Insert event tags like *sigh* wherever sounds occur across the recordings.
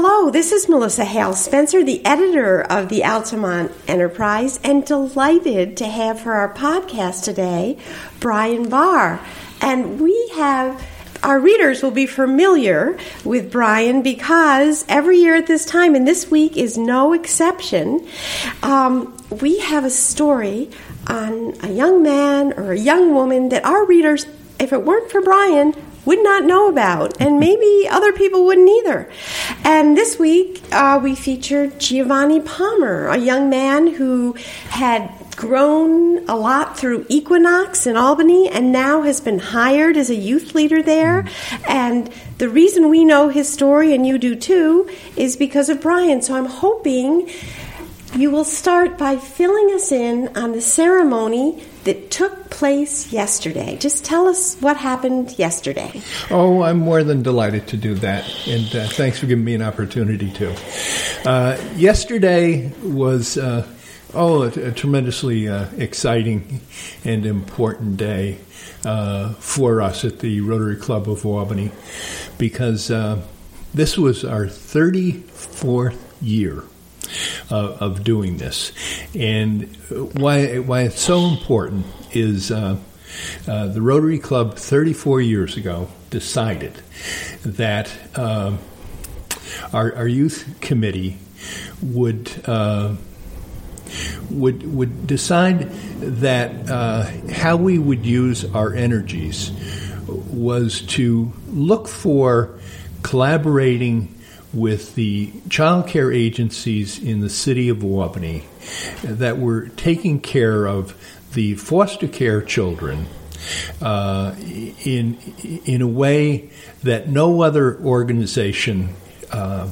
Hello, this is Melissa Hale Spencer, the editor of the Altamont Enterprise, and delighted to have for our podcast today Brian Barr. And we have our readers will be familiar with Brian because every year at this time, and this week is no exception, um, we have a story on a young man or a young woman that our readers, if it weren't for Brian, would not know about, and *laughs* maybe other people wouldn't either. And this week, uh, we featured Giovanni Palmer, a young man who had grown a lot through Equinox in Albany and now has been hired as a youth leader there. And the reason we know his story, and you do too, is because of Brian. So I'm hoping you will start by filling us in on the ceremony that took place yesterday. Just tell us what happened yesterday. Oh, I'm more than delighted to do that, and uh, thanks for giving me an opportunity to. Uh, yesterday was. Uh, Oh, a, a tremendously uh, exciting and important day uh, for us at the Rotary Club of Albany because uh, this was our 34th year uh, of doing this. And why, why it's so important is uh, uh, the Rotary Club 34 years ago decided that our, our youth committee would would would decide that uh, how we would use our energies was to look for collaborating with the child care agencies in the city of Albany that were taking care of the foster care children uh, in in a way that no other organization uh,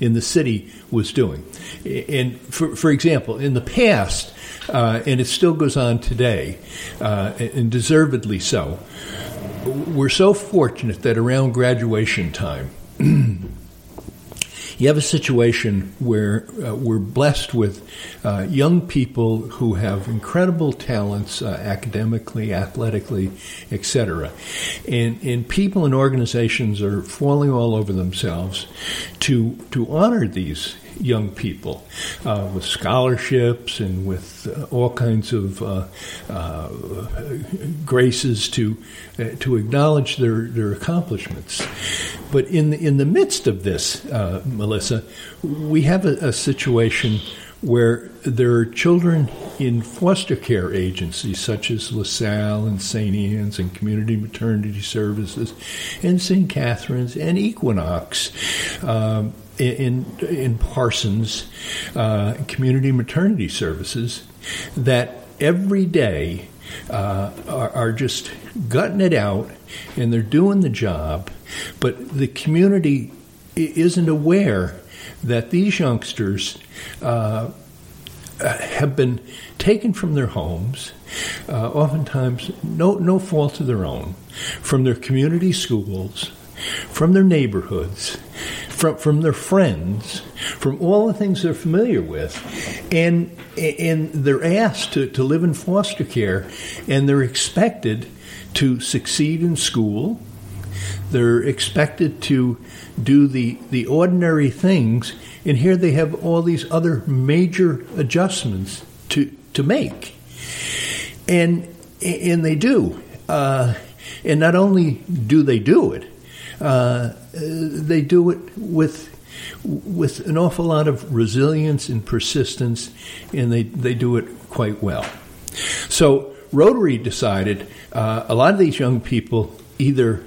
in the city was doing. And for, for example, in the past, uh, and it still goes on today, uh, and deservedly so, we're so fortunate that around graduation time, *clears throat* you have a situation where uh, we're blessed with uh, young people who have incredible talents uh, academically, athletically, etc. And, and people and organizations are falling all over themselves to, to honor these young people uh, with scholarships and with uh, all kinds of uh, uh graces to uh, to acknowledge their, their accomplishments. But in the, in the midst of this, uh, Melissa, we have a, a situation where there are children in foster care agencies such as LaSalle and St. Anne's and Community Maternity Services and St. Catherine's and Equinox um, in, in Parsons uh, Community Maternity Services that every day uh, are, are, just gutting it out and they're doing the job, but the community isn't aware that these youngsters uh, have been taken from their homes, uh, oftentimes no, no fault of their own, from their community schools, from their neighborhoods, from, from their friends, from all the things they're familiar with, and and they're asked to, to live in foster care, and they're expected to succeed in school. They're expected to do the, the ordinary things, and here they have all these other major adjustments to, to make. And, and they do. Uh, and not only do they do it, uh, they do it with with an awful lot of resilience and persistence, and they, they do it quite well. So Rotary decided uh, a lot of these young people either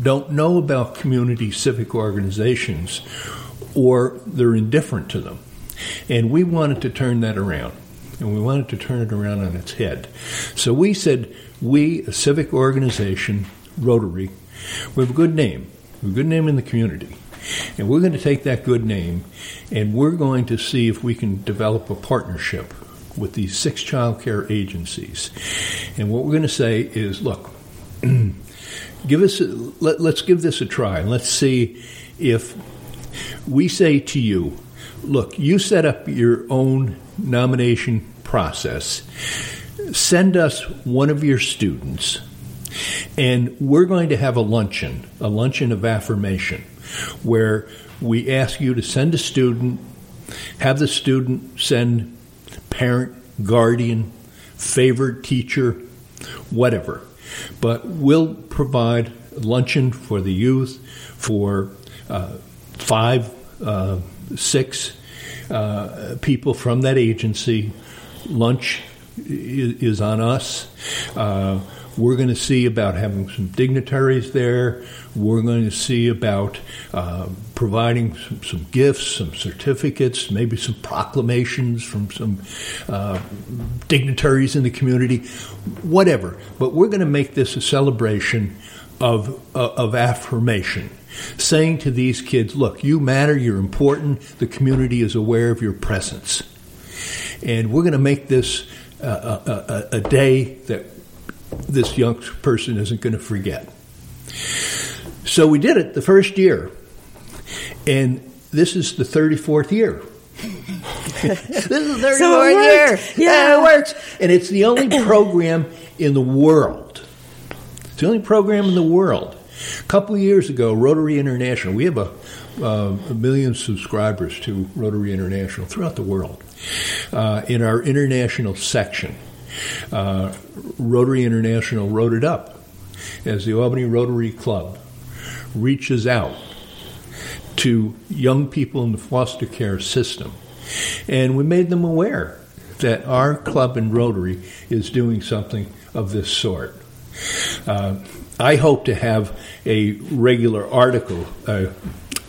don't know about community civic organizations or they're indifferent to them. And we wanted to turn that around. And we wanted to turn it around on its head. So we said, we, a civic organization, Rotary, we have a good name. A good name in the community. And we're going to take that good name and we're going to see if we can develop a partnership with these six child care agencies. And what we're going to say is look, *clears throat* give us a, let, let's give this a try and let's see if we say to you, look, you set up your own nomination process. Send us one of your students and we're going to have a luncheon, a luncheon of affirmation, where we ask you to send a student, have the student send parent, guardian, favored teacher, whatever. But we'll provide luncheon for the youth for uh, five, uh, six uh, people from that agency. Lunch is, is on us. We're going to see about having some dignitaries there. We're going to see about uh, providing some, some, gifts, some certificates, maybe some proclamations from some uh, dignitaries in the community, whatever. But we're going to make this a celebration of, uh, of affirmation saying to these kids, look, you matter, you're important, the community is aware of your presence. And we're going to make this a, a, a, day that this young person isn't going to forget. So we did it the first year, and this is the 34th year. *laughs* this is the 34th so year. Yeah. it works. And it's the only *clears throat* program in the world. It's the only program in the world. A couple of years ago, Rotary International, we have a, uh, a million subscribers to Rotary International throughout the world. Uh, in our international section, uh, Rotary International wrote it up as the Albany Rotary Club reaches out to young people in the foster care system. And we made them aware that our club and Rotary is doing something of this sort. Uh, I hope to have a regular article. a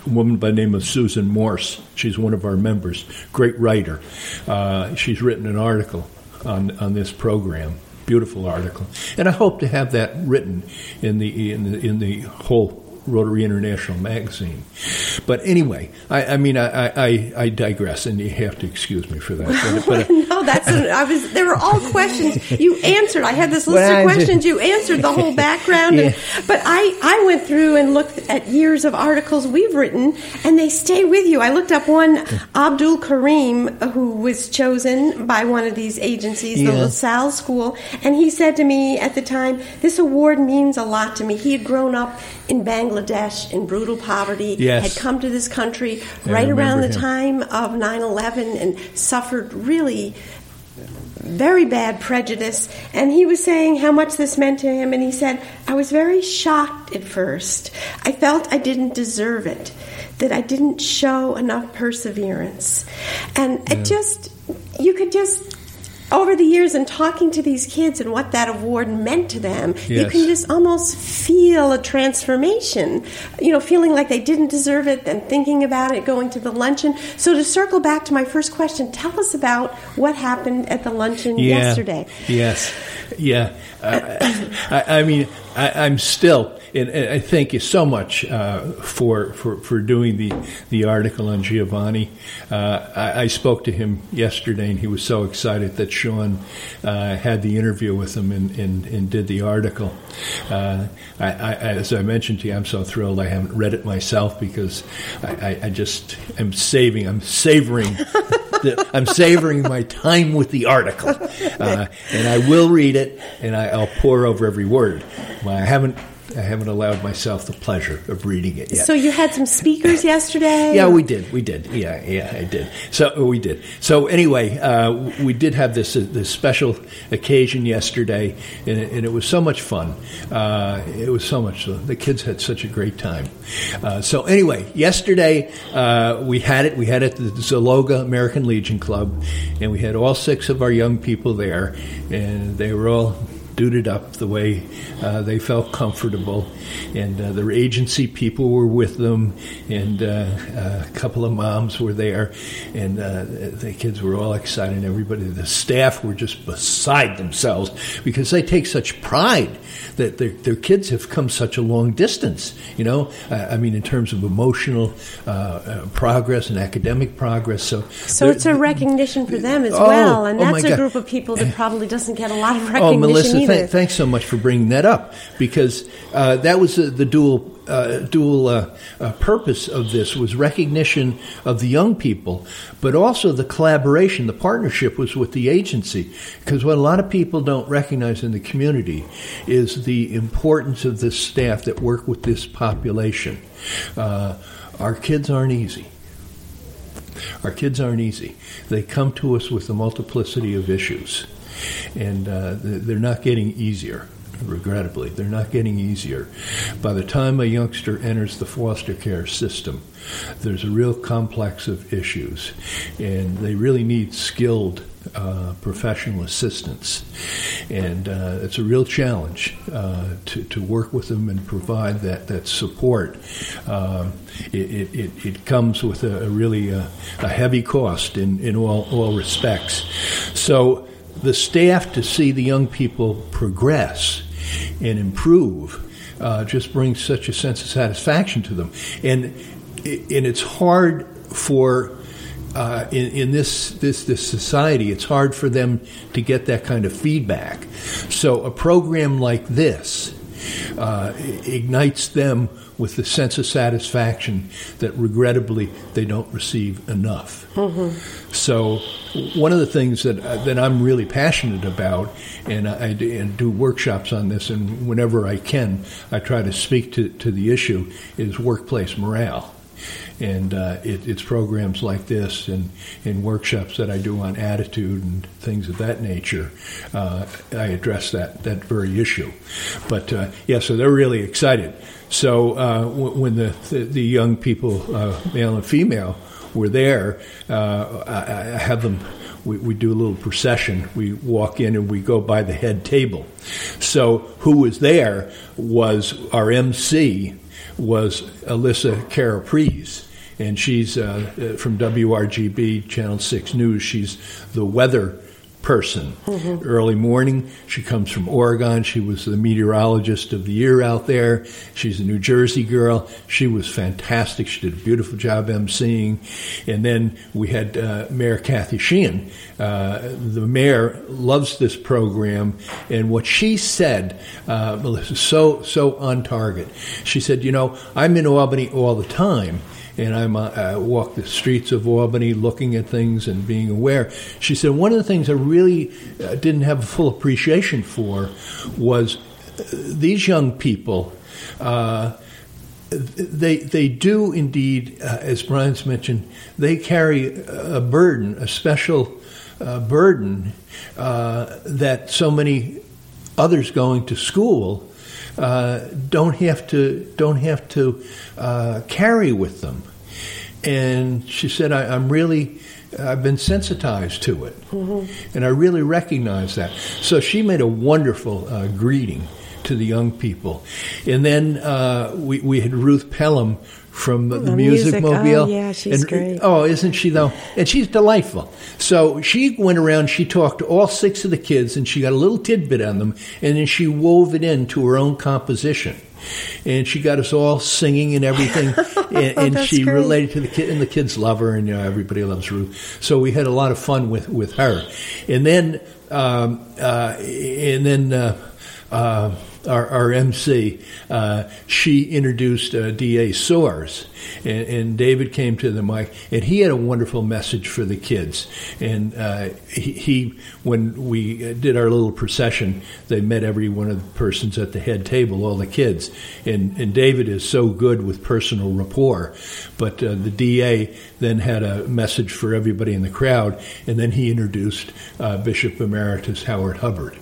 woman by the name of Susan Morse. She's one of our members, great writer. Uh, she's written an article on, on this program. Beautiful article, and I hope to have that written in the in the, in the whole Rotary International magazine. But anyway, I, I mean, I, I, I, digress, and you have to excuse me for that. *laughs* But, but, no, that's an, I was. There were all questions you answered. I had this list of questions you answered the whole background. yeah. and, but I, I went through and looked at years of articles we've written, and they stay with you. I looked up one Abdul Karim, who was chosen by one of these agencies, the LaSalle School, and he said to me at the time, "This award means a lot to me." He had grown up in Bangladesh in brutal poverty, yes. had come to this country I right around the him. time of 9 11 and suffered really very bad prejudice. And he was saying how much this meant to him. And he said, I was very shocked at first. I felt I didn't deserve it, that I didn't show enough perseverance. And yeah. it just, you could just over the years and talking to these kids and what that award meant to them, yes. you can just almost feel a transformation. You know, feeling like they didn't deserve it, and thinking about it, going to the luncheon. So to circle back to my first question, tell us about what happened at the luncheon yeah. yesterday. Yes, yeah. Uh, *coughs* I, I, mean, I, I'm still and, and I thank you so much uh, for, for for doing the the article on Giovanni. Uh, I, I, spoke to him yesterday, and he was so excited that Sean uh, had the interview with him and, and, and did the article. Uh, I, I, as I mentioned to you, I'm so thrilled. I haven't read it myself because I, I just am saving, I'm savoring. *laughs* the, I'm savoring my time with the article, uh, and I will read it, and I, will pour over every word. I haven't I haven't allowed myself the pleasure of reading it yet. So you had some speakers yesterday. Yeah, we did. We did. Yeah, yeah, I did. So we did. So anyway, uh, we did have this uh, this special occasion yesterday, and it, and it was so much fun. Uh, it was so much. fun. The kids had such a great time. Uh, so anyway, yesterday uh, we had it. We had it at the Zaloga American Legion Club, and we had all six of our young people there, and they were all duded up the way uh, they felt comfortable. And uh, their agency people were with them, and uh, a couple of moms were there, and uh, the kids were all excited. And everybody, the staff were just beside themselves because they take such pride that their, their kids have come such a long distance. You know, I mean, in terms of emotional uh, uh, progress and academic progress. So, so it's a recognition for them as oh, well, and oh that's a God. group of people that probably doesn't get a lot of oh, recognition. Oh, Melissa, either. Th- thanks so much for bringing that up because uh, that was the, the dual uh, dual uh, uh, purpose of this was recognition of the young people, but also the collaboration, the partnership was with the agency. Because what a lot of people don't recognize in the community is the importance of the staff that work with this population. Uh, our kids aren't easy. Our kids aren't easy. They come to us with a multiplicity of issues, and uh, they're not getting easier regrettably. They're not getting easier. By the time a youngster enters the foster care system, there's a real complex of issues, and they really need skilled uh, professional assistance. And uh, it's a real challenge uh, to, to work with them and provide that, that support. Um, it, it, it, comes with a, a really uh, a heavy cost in, in all, all respects. So the staff to see the young people progress and improve uh, just brings such a sense of satisfaction to them. And, and it's hard for uh, in, in, this, this this society, it's hard for them to get that kind of feedback. So a program like this uh, ignites them with the sense of satisfaction that regrettably they don't receive enough. Mm-hmm. So, one of the things that uh, that I'm really passionate about, and I, and do workshops on this, and whenever I can, I try to speak to, to the issue, is workplace morale and uh, it, it's programs like this and, and workshops that I do on attitude and things of that nature. Uh, I address that that very issue. But uh, yeah, so they're really excited. So uh, w- when the, the, the young people, uh, male and female, were there, uh, I, I have them we, we, do a little procession. We walk in and we go by the head table. So who was there was our MC was Alyssa Caraprese and she's uh, from WRGB Channel 6 News. She's the weather person. Mm-hmm. Early morning, she comes from Oregon. She was the meteorologist of the year out there. She's a New Jersey girl. She was fantastic. She did a beautiful job emceeing. And then we had uh, Mayor Kathy Sheehan. Uh, the mayor loves this program, and what she said, uh, Melissa, so so on target. She said, "You know, I'm in Albany all the time." And I'm, uh, I walk the streets of Albany looking at things and being aware. She said, one of the things I really uh, didn't have a full appreciation for was uh, these young people. Uh, they they do indeed, uh, as Brian's mentioned, they carry a burden, a special uh, burden that so many others going to school uh, don't have to don't have to uh, carry with them. And she said, I, am really I've been sensitized to it, mm-hmm. and I really recognize that. So she made a wonderful uh, greeting to the young people, and then uh, we we had Ruth Pelham from the, the Music, music Mobile. Oh, yeah, she's and, great. Oh, isn't she though? And she's delightful. So she went around. She talked to all six of the kids, and she got a little tidbit on them, and then she wove it into her own composition. And she got us all singing and everything, and, *laughs* and oh, she great. related to the kid, and the kids love her, and you know, everybody loves Ruth. So we had a lot of fun with with her, and then um, uh, and then. Uh, uh, our, our MC, uh, she introduced uh, D.A. Soares, and, and, David came to the mic, and he had a wonderful message for the kids. And uh, he, he, when we did our little procession, they met every one of the persons at the head table, all the kids. And, and David is so good with personal rapport, but uh, the DA then had a message for everybody in the crowd, and then he introduced uh, Bishop Emeritus Howard Hubbard.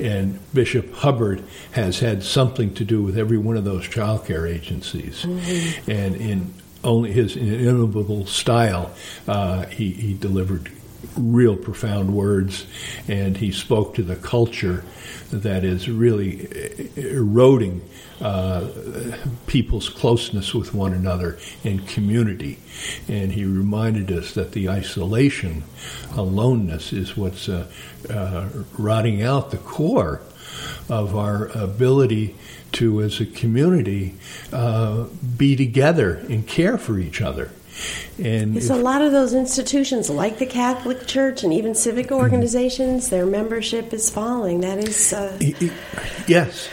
And Bishop Hubbard has had something to do with every one of those child care agencies. Mm-hmm. And in only his inimitable style, uh, he, he delivered real profound words, and he spoke to the culture that is really eroding uh, people's closeness with one another and community. And he reminded us that the isolation, aloneness, is what's uh, uh, rotting out the core of our ability to, as a community, uh, be together and care for each other. And There's if- a lot of those institutions, like the Catholic Church and even civic organizations, their membership is falling. That is, uh, he- he- yes,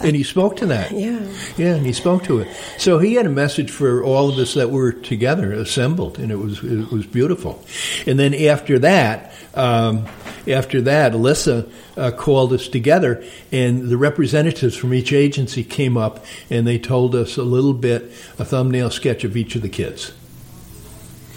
and he spoke to that. yeah. Yeah, and he spoke to it. So he had a message for all of us that were together, assembled, and it was it was beautiful. And then after that, um, after that, Alyssa uh, called us together, and the representatives from each agency came up, and they told us a little bit, a thumbnail sketch of each of the kids.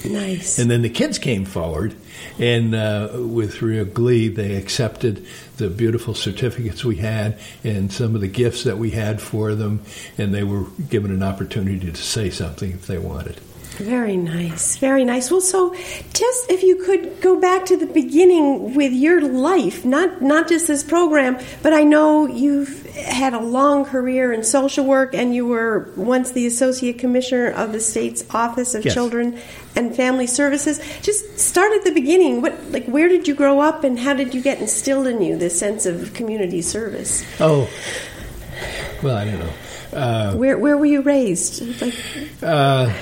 Nice. And then the kids came forward, and uh, with real glee, they accepted the beautiful certificates we had and some of the gifts that we had for them, and they were given an opportunity to say something if they wanted. Very nice. Very nice. Well, so just if you could go back to the beginning with your life, not not just this program, but I know you've had a long career in social work and you were once the associate commissioner of the state's office of Yes. children and family services. Just start at the beginning. What like where did you grow up and how did you get instilled in you this sense of community service? Oh, well, I don't know. Uh, Where where were you raised? Like uh,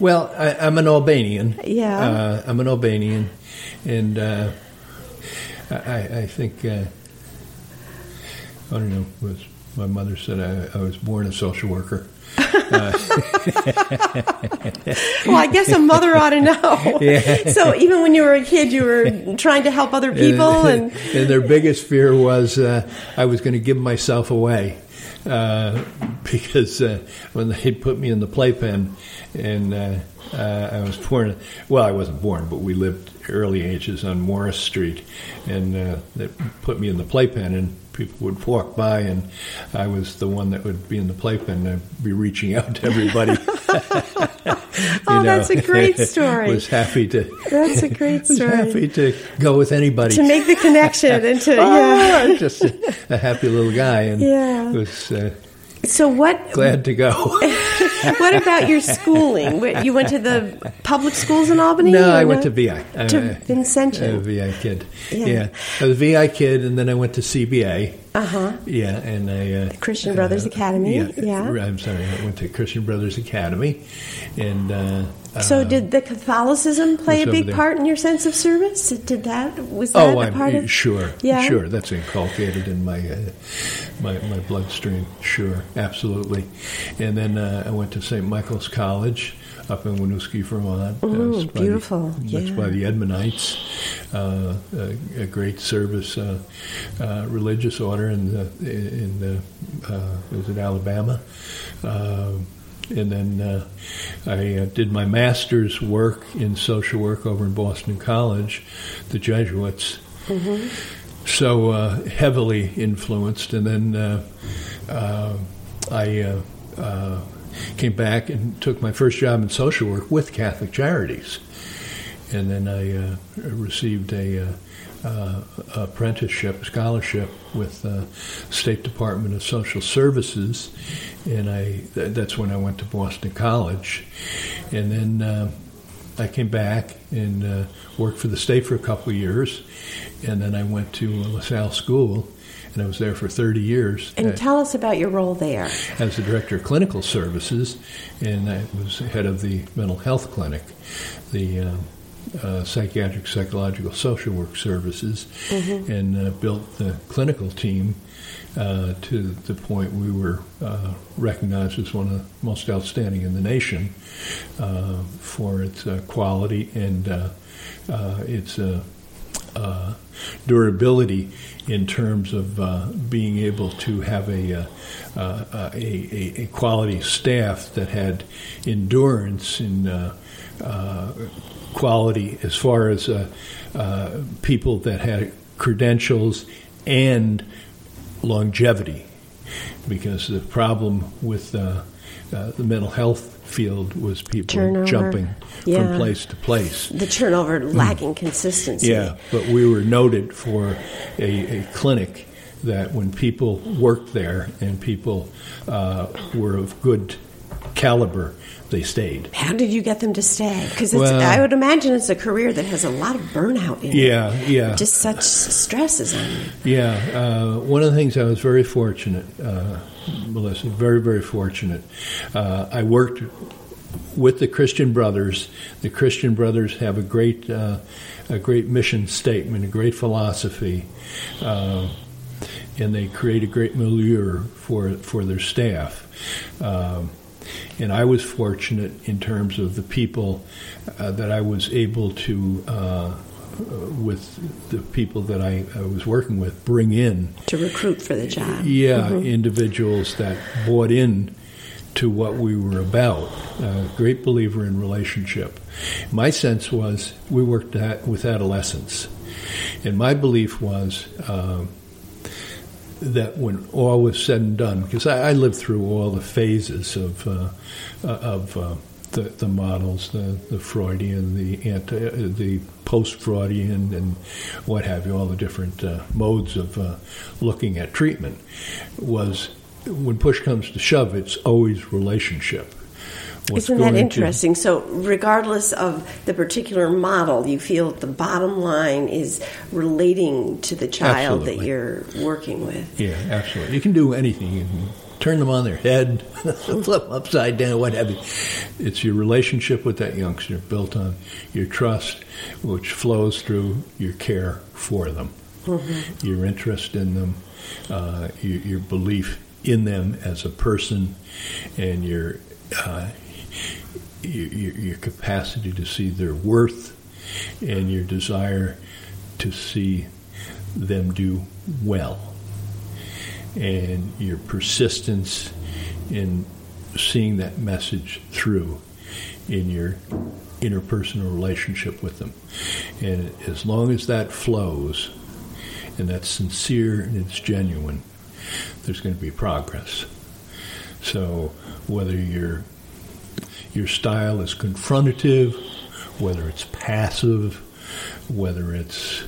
well, I, I'm an Albanian. Yeah. Uh, I'm an Albanian, and uh, I, I think uh, I don't know. Was my mother said I, I was born a social worker. *laughs* Well, I guess a mother ought to know. *laughs* Yeah. So even when you were a kid, you were trying to help other people, and *laughs* and their biggest fear was uh, I was going to give myself away uh, because uh, when they put me in the playpen and uh, uh, I was born, well, I wasn't born, but we lived early ages on Morris Street, and uh, they put me in the playpen and. People would walk by, and I was the one that would be in the playpen and be reaching out to everybody. *laughs* *laughs* Oh, that's a great *laughs* story. was happy to. That's a great was story. happy to go with anybody to make the connection and to yeah. Ah, just a, a happy little guy, and Yeah. was uh, So what? glad to go. What about your schooling? You went to the public schools in Albany? no, I went to VI. To Uh, Vincentian. a VI kid. Yeah. Yeah. I was a VI kid, and then I went to CBA. Uh huh. Yeah, and I uh, Christian Brothers Academy, yeah. I'm sorry, I went to Christian Brothers Academy, and uh, So uh, did the Catholicism play a big there. part in your sense of service? Did that was that Oh, a I'm part of? sure. Yeah. sure. That's inculcated in my uh, my my bloodstream. Sure, absolutely. And then uh, I went to St. Michael's College up in Winooski, Vermont. Ooh, That's by beautiful. The, that's Yeah. by the Edmundites, uh, a, a great service uh, uh, religious order in the in the uh, was it Alabama. Uh, and then uh, I uh, did my master's work in social work over in Boston College, the Jesuits. So uh, heavily influenced, and then uh, uh, I uh, uh, came back and took my first job in social work with Catholic Charities, and then I uh, received a. Uh, uh, apprenticeship scholarship with the State Department of Social Services, and I th- that's when I went to Boston College, and then uh, I came back and uh, worked for the state for a couple of years, and then I went to LaSalle School, and I was there for 30 years And uh, tell us about your role there. as the director of clinical services, and I was head of the mental health clinic, the uh, uh, psychiatric, psychological, social work services, and uh, built the clinical team uh, to the point we were uh, recognized as one of the most outstanding in the nation uh, for its uh, quality and uh, uh, its uh, durability in terms of uh, being able to have a, uh, uh, a, a, quality staff that had endurance in uh, uh, quality as far as people that had credentials and longevity. Because the problem with the mental health field was people Turnover. jumping Yeah. from place to place. The turnover lacking consistency. Hmm. Yeah, but we were noted for a, a clinic that when people worked there and people uh, were of good caliber, they stayed. How did you get them to stay? Because Well- I would imagine it's a career that has a lot of burnout in it. Yeah, yeah, Just such stresses on you. yeah. Uh, one of the things I was very fortunate, uh, Melissa, very, very fortunate. Uh, I worked with the Christian Brothers. The Christian Brothers have a great, uh, a great mission statement, a great philosophy, uh, and they create a great milieu for for their staff. Um, and I was fortunate in terms of the people uh, that I was able to. Uh, with the people that I, I, was working with, bring in to recruit for the job. Yeah, mm-hmm. individuals that bought in to what we were about. A great believer in relationship. My sense was we worked at, with adolescents, and my belief was. Uh, that when all was said and done, because I, I lived through all the phases of uh, uh of uh, the, the models, the, the Freudian, the anti, the post-Freudian, and what have you, all the different uh, modes of uh, looking at treatment, was when push comes to shove, it's always relationship. What's Isn't that interesting? To, so, regardless of the particular model, you feel the bottom line is relating to the child absolutely. that you're working with. Yeah, absolutely. You can do anything. You can turn them on their head, *laughs* flip them upside down, what have you. It's your relationship with that youngster built on your trust, which flows through your care for them, mm-hmm. your interest in them, uh, your, your belief in them as a person and your, uh, your, your capacity to see their worth and your desire to see them do well and your persistence in seeing that message through in your interpersonal relationship with them. And as long as that flows and that's sincere and it's genuine, there's going to be progress. So whether your your style is confrontative, whether it's passive, whether it's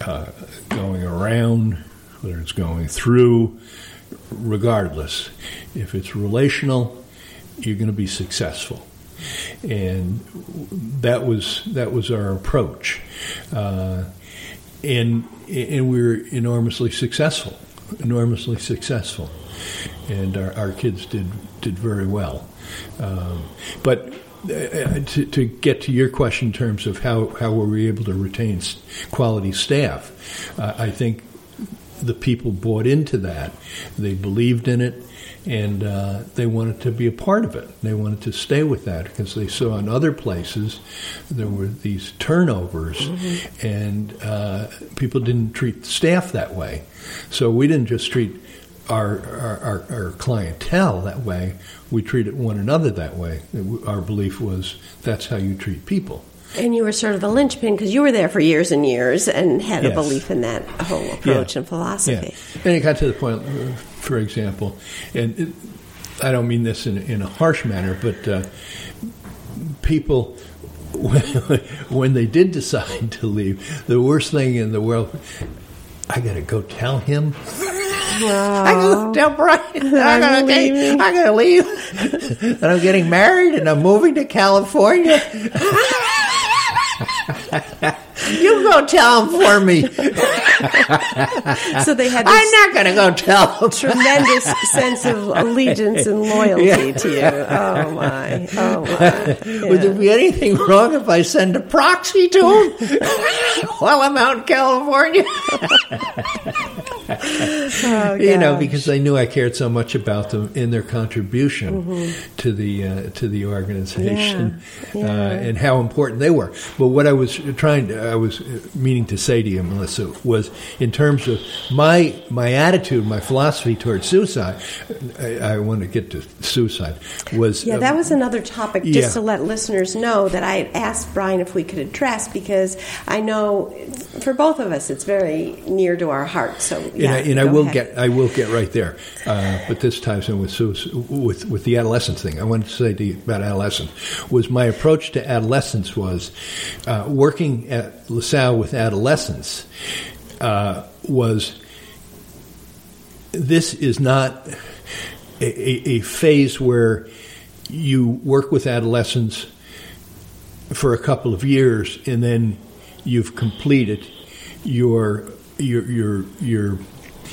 uh, going around, whether it's going through, regardless, if it's relational, you're going to be successful. And that was that was our approach, uh, and and we were enormously successful enormously successful, and our, our kids did did very well. Um, but uh, to, to, get to your question in terms of how, how were we able to retain quality staff, uh, I think the people bought into that. They believed in it, and uh, they wanted to be a part of it. They wanted to stay with that because they saw in other places there were these turnovers, mm-hmm. and uh, people didn't treat the staff that way. So we didn't just treat our, our, our, clientele that way, we treated one another that way. Our belief was that's how you treat people. And you were sort of the linchpin because you were there for years and years and had yes. a belief in that whole approach yeah. and philosophy. Yeah. And it got to the point, for example, and it, I don't mean this in, in a harsh manner, but uh, people, *laughs* when they did decide to leave, the worst thing in the world, I got to go tell him. I gotta tell Brian I'm, gonna leave. I'm gonna leave. and I'm getting married and I'm moving to California. *laughs* you go tell him for me. so they had. I'm not going to go tell them. Tremendous sense of *laughs* allegiance and loyalty yeah. to you. Oh my! Oh my! Yeah. *laughs* Would there be anything wrong if I send a proxy to him *laughs* while I'm out in California? Oh, you know, because I knew I cared so much about them in their contribution mm-hmm. to the uh, to the organization yeah. Uh, and how important they were. But what I was trying to, I was meaning to say to you, Melissa, was in terms of my my attitude, my philosophy towards suicide. I, I want to get to suicide. Was yeah, that was another topic. Just yeah. to let listeners know that I asked Brian if we could address because I know for both of us it's very near to our hearts. So yeah, and I, and I will ahead. get I will get right there. Uh, but this time, so with with with the adolescence thing, I wanted to say to you about adolescence was my approach to adolescence was uh, working at LaSalle with adolescents uh, was this is not a, a, phase where you work with adolescents for a couple of years and then you've completed your your your your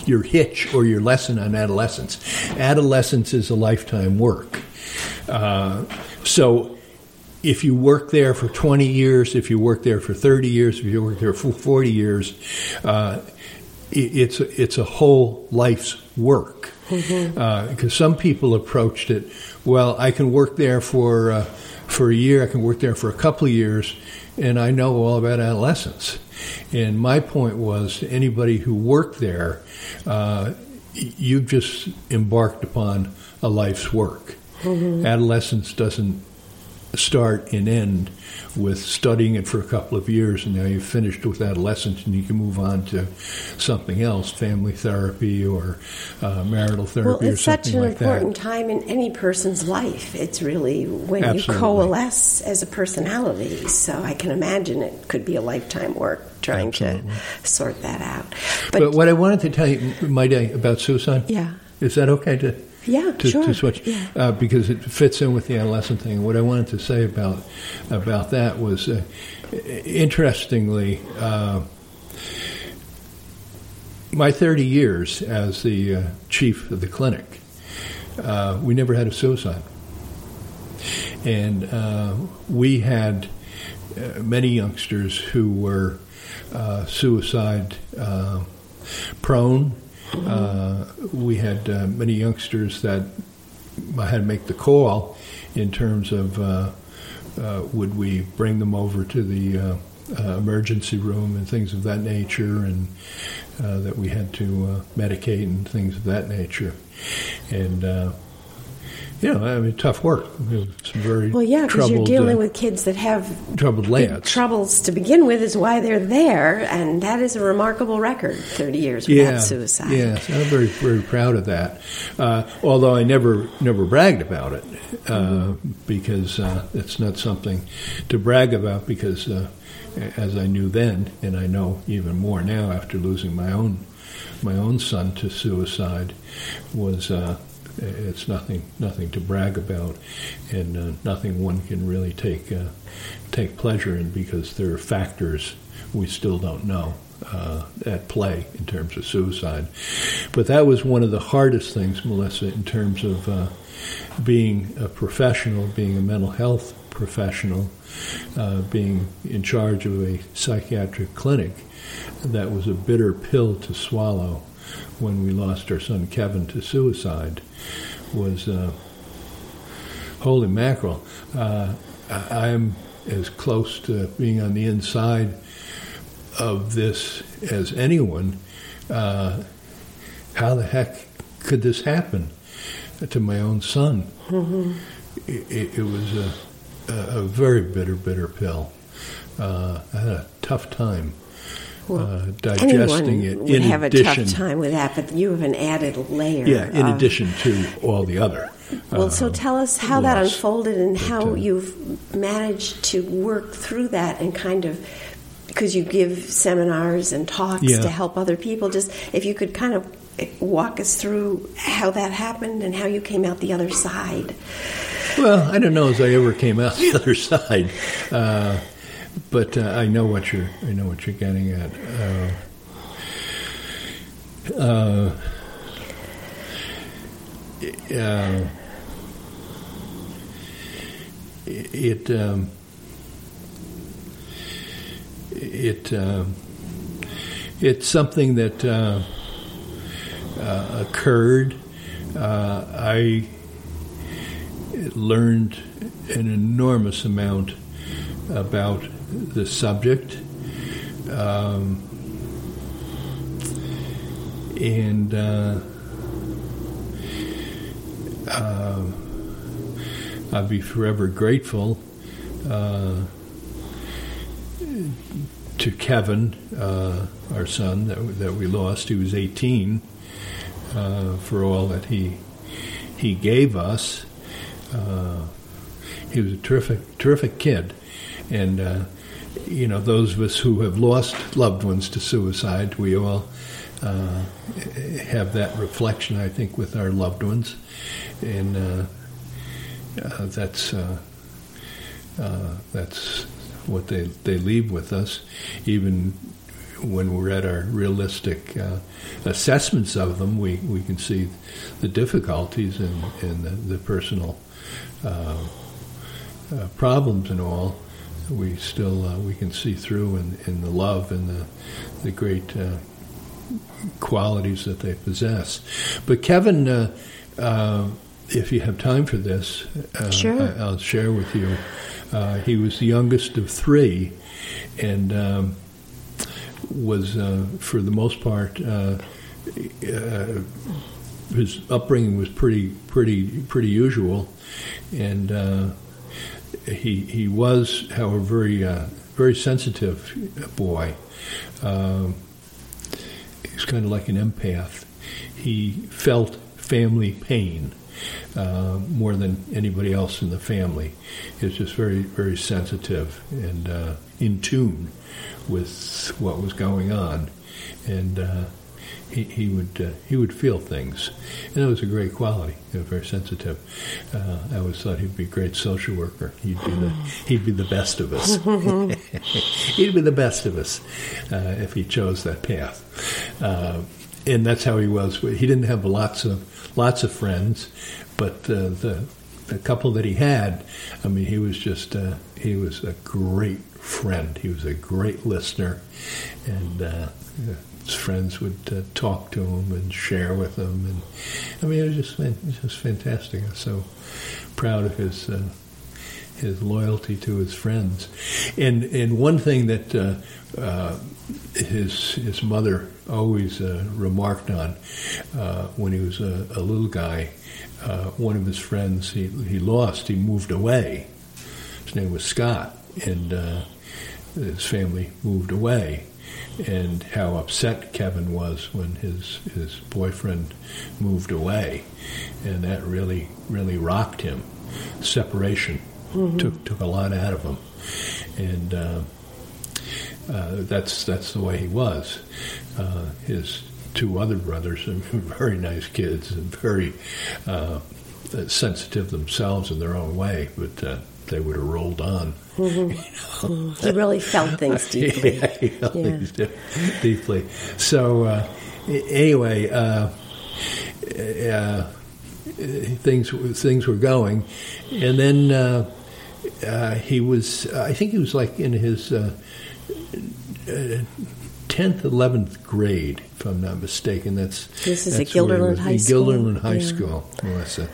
your hitch or your lesson on adolescence. Adolescence is a lifetime work. Uh, so if you work there for 20 years, if you work there for 30 years, if you work there for 40 years, uh, it, it's a, it's a whole life's work. Because mm-hmm. uh, some people approached it, well, I can work there for uh, for a year, I can work there for a couple of years, and I know all about adolescence. And my point was, to anybody who worked there, uh, you've just embarked upon a life's work. Mm-hmm. Adolescence doesn't start and end with studying it for a couple of years and now you've finished with adolescence and you can move on to something else, family therapy or uh, marital therapy well, or something like that. It's such an important time in any person's life. It's really when Absolutely. you coalesce as a personality. So I can imagine it could be a lifetime work trying Absolutely. to sort that out. But, but, what I wanted to tell you, my day about suicide. Yeah. Is that okay to? Yeah, to, sure. to switch yeah. uh, because it fits in with the adolescent thing. What I wanted to say about about that was, uh, interestingly, uh, my 30 years as the uh, chief of the clinic, uh, we never had a suicide, and uh, we had many youngsters who were suicide prone uh, we had uh, many youngsters that I had to make the call in terms of uh, uh would we bring them over to the uh, emergency room and things of that nature, and that we had to medicate and things of that nature. And know, I mean, tough work. Some very well, yeah, because you're dealing uh, with kids that have troubled lads. Troubles to begin with is why they're there, and that is a remarkable record. Thirty years without yeah, suicide. Yes, I'm very very proud of that. Uh, although I never never bragged about it uh, because uh, it's not something to brag about because. Uh, as I knew then, and I know even more now after losing my own my own son to suicide, was uh, it's nothing nothing to brag about, and uh, nothing one can really take uh, take pleasure in because there are factors we still don't know uh, at play in terms of suicide. But that was one of the hardest things, Melissa, in terms of uh, being a professional, being a mental health professional, uh, being in charge of a psychiatric clinic. That was a bitter pill to swallow when we lost our son Kevin to suicide was uh, holy mackerel. Uh, I'm as close to being on the inside of this as anyone. Uh, how the heck could this happen to my own son? Mm-hmm. It, it, was a, a, very bitter, bitter pill. Uh, I had a tough time well, uh, digesting it. Would in have addition, a tough time with that, but you have an added layer. Yeah, in of, addition to all the other. Well, uh, so tell us how loss. that unfolded and but, how uh, you've managed to work through that and kind of because you give seminars and talks yeah. to help other people. Just if you could kind of walk us through how that happened and how you came out the other side. Well, I don't know as I ever came out the other side. Uh, but uh, I know what you're I know what you're getting at. Uh, uh, uh it um, it um, it's something that uh, uh, occurred. I learned an enormous amount about the subject. Um, and uh, uh, I'll be forever grateful uh, to Kevin, uh, our son that, that we lost. He was 18 uh, for all that he he gave us. Uh, he was a terrific, terrific kid, and you know, those of us who have lost loved ones to suicide, we all uh, have that reflection, I think, with our loved ones, and uh, uh, that's uh, uh, that's what they they leave with us, even when we're at our realistic uh, assessments of them, we, we can see the difficulties and, and the, the personal uh, uh, problems and all, we still uh, we can see through in, in the love and the the great uh, qualities that they possess. But Kevin, uh, uh, if you have time for this, sure. I, will share with you. he was the youngest of three, and um, was for the most part his upbringing was pretty pretty pretty usual, and uh, he he was, however, very uh, very sensitive boy. Um, he's kind of like an empath. He felt family pain uh, more than anybody else in the family. He was just very very sensitive and uh, in tune with what was going on, and uh, he, he would uh, he would feel things, and that was a great quality. He was very sensitive. Uh, I always thought he'd be a great social worker. He'd be the *laughs* he'd be the best of us. *laughs* he'd be the best of us uh, if he chose that path. Uh, and that's how he was. He didn't have lots of lots of friends, but uh, the the couple that he had, I mean, he was just uh, he was a great friend. He was a great listener, and his friends would uh, talk to him and share with him, and I mean, it was just just fantastic. I was so proud of his uh, his loyalty to his friends, and and one thing that uh, uh his his mother always uh, remarked on uh, when he was a, a little guy. one of his friends he he lost. He moved away. His name was Scott, and his family moved away and how upset Kevin was when his his boyfriend moved away, and that really really rocked him. Separation mm-hmm. took took a lot out of him, and uh, uh, that's that's the way he was. Uh, his two other brothers are *laughs* very nice kids and very uh, sensitive themselves in their own way, but uh, they would have rolled on. Mm-hmm. *laughs* He really felt things *laughs* deeply. *laughs* yeah, he felt yeah. things deeply. So uh, anyway, uh, uh, things things were going, and then uh, uh, he was. I think he was like in his. Uh, tenth, eleventh grade, if I'm not mistaken. That's this is at Guilderland High School. Guilderland High yeah. School, Melissa.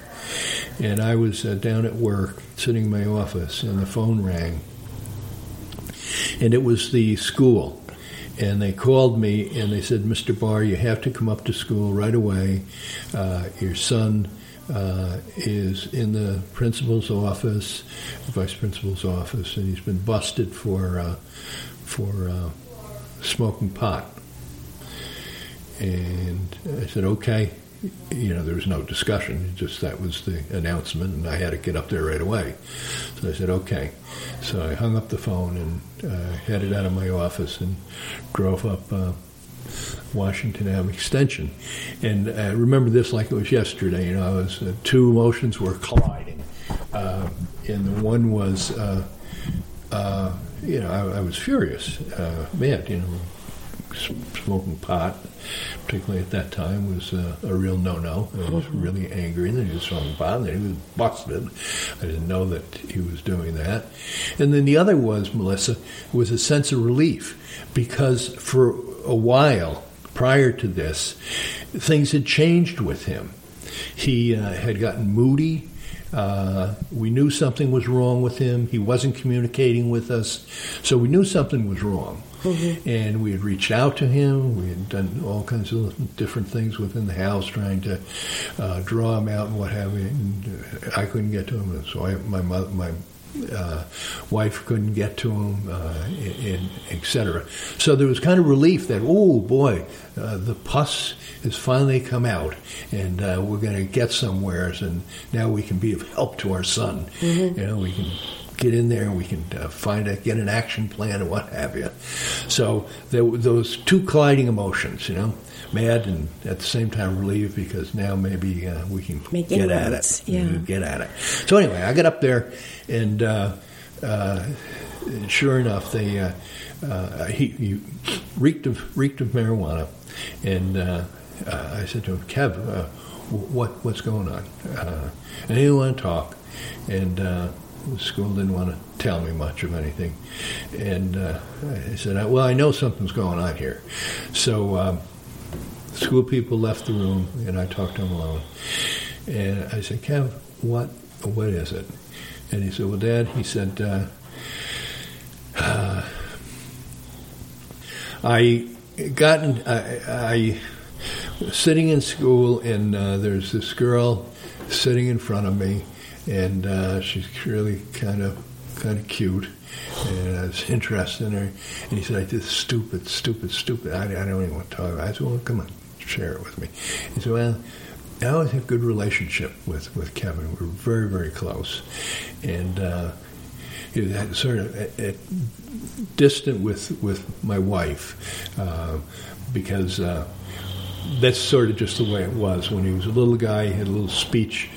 And I was uh, down at work, sitting in my office, and the phone rang. And it was the school. And they called me and they said, Mr. Barr, you have to come up to school right away. Uh, your son uh, is in the principal's office, the vice principal's office, and he's been busted for uh, for uh, smoking pot. And I said, okay you know, there was no discussion. Just that was the announcement, and I had to get up there right away. So I said, okay. So I hung up the phone and uh, headed out of my office and drove up uh, Washington Avenue Extension. And I remember this like it was yesterday. You know, I was uh, two emotions were colliding, uh, and the one was, uh, uh, you know, I, I was furious, mad. You know, smoking pot, particularly at that time, was uh, a real no-no. I was mm-hmm. really angry that he was smoking pot, and he was busted. I didn't know that he was doing that. And then the other was, Melissa, was a sense of relief because for a while prior to this, things had changed with him. He uh, had gotten moody. Uh, we knew something was wrong with him. He wasn't communicating with us. So we knew something was wrong. Mm-hmm. And we had reached out to him. We had done all kinds of different things within the house, trying to uh, draw him out and what have you. And I couldn't get to him, and so I, my mother, my uh, wife couldn't get to him, uh, and, etc. So there was kind of relief that, oh boy, uh, the pus has finally come out, and uh, we're going to get somewheres, and now we can be of help to our son. Mm-hmm. You know, we can get in there and we can uh, find a, get an action plan and what have you. So there were those two colliding emotions, you know, mad and at the same time relieved because now maybe uh, we can Make get at it. Yeah. Get at it. So anyway, I get up there and uh, uh sure enough, they uh, uh, he, he, reeked of reeked of marijuana, and I said to him, Kev what what's going on? Uh, and he didn't want to talk, and uh, the school didn't want to tell me much of anything. And uh, I said, "Well, I know something's going on here." So um, school people left the room, and I talked to him alone. And I said, "Kev, what what is it?" And he said, "Well, Dad," he said. Uh, uh, I gotten I, I was sitting in school and uh, there's this girl sitting in front of me and uh, she's really kind of kind of cute and I was *laughs* interested in her and he said I did stupid stupid stupid I, I don't even want to talk about it. I said well come on share it with me he said well I always have a good relationship with, with Kevin. We're very, very close. And uh, sort of at, at distant with with my wife uh, because uh, that's sort of just the way it was. When he was a little guy, he had a little speech.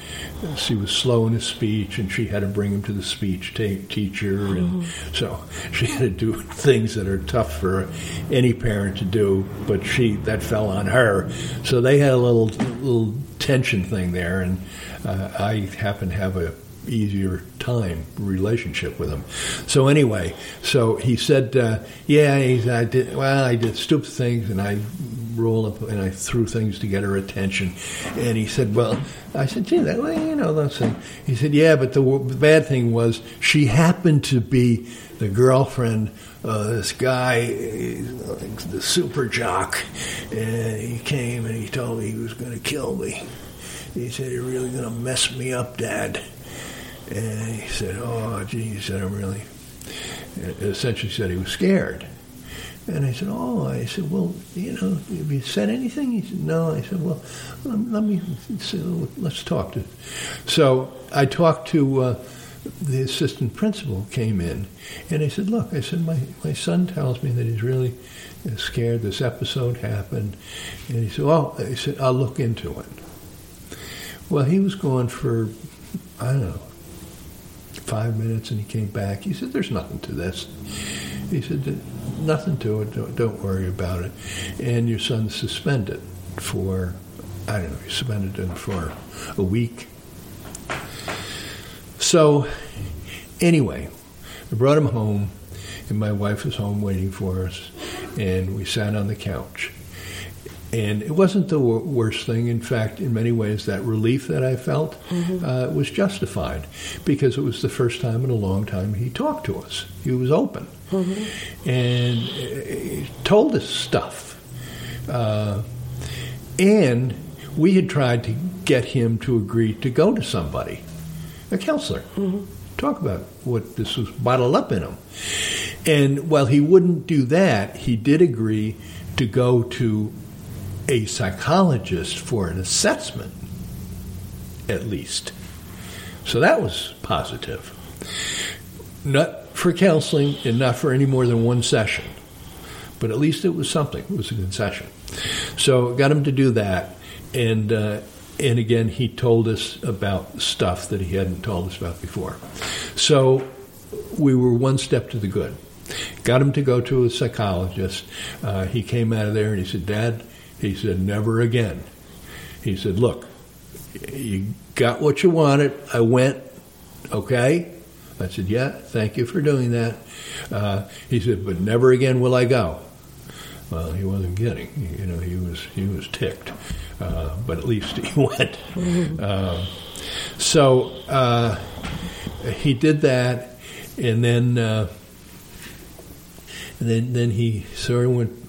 He was slow in his speech, and she had to bring him to the speech t- teacher, and mm-hmm. so she had to do things that are tough for any parent to do. But she that fell on her, so they had a little little tension thing there, and uh, I happen to have a easier time relationship with him. So anyway, so he said, uh, "Yeah, I did. Well, I did stupid things, and I roll up and I threw things to get her attention." And he said, "Well," I said, "Gee, that well, you know those things." He said, "Yeah, but the, the bad thing was she happened to be the girlfriend." of this guy, the super jock, and he came and he told me he was going to kill me. He said, You're really going to mess me up, Dad. And he said, "Oh, gee," he said, "I'm really." Essentially, said he was scared. And I said, "Oh," I said, "Well, you know, have you said anything?" He said, "No." I said, "Well, let me let's talk to." So I talked to uh, the assistant principal. Came in, and I said, "Look," I said, "My my son tells me that he's really scared. This episode happened," and he said, "Well," I said, "I'll look into it." Well, he was gone for I don't know five minutes and he came back. He said, There's nothing to this. He said, Nothing to it. Don't, don't worry about it. And your son's suspended for, I don't know, he suspended him for a week. So, anyway, I brought him home, and my wife was home waiting for us, and we sat on the couch. And it wasn't the wor- worst thing. In fact, in many ways, that relief that I felt mm-hmm. uh, was justified because it was the first time in a long time he talked to us. He was open mm-hmm. and he told us stuff. Uh, and we had tried to get him to agree to go to somebody, a counselor, mm-hmm. talk about what this was bottled up in him. And while he wouldn't do that, he did agree to go to a psychologist for an assessment, at least. So that was positive. Not for counseling and not for any more than one session, but at least it was something. It was a concession. So got him to do that, and uh, and again he told us about stuff that he hadn't told us about before. So we were one step to the good. Got him to go to a psychologist. Uh, he came out of there and he said, "Dad, he said, Never again. He said, Look, you got what you wanted. I went, okay? I said, Yeah, thank you for doing that. Uh, he said, But never again will I go. Well, he wasn't kidding. You know, he was he was ticked, uh, but at least he *laughs* went. Uh, so uh, he did that, and then uh, and then then he sort of went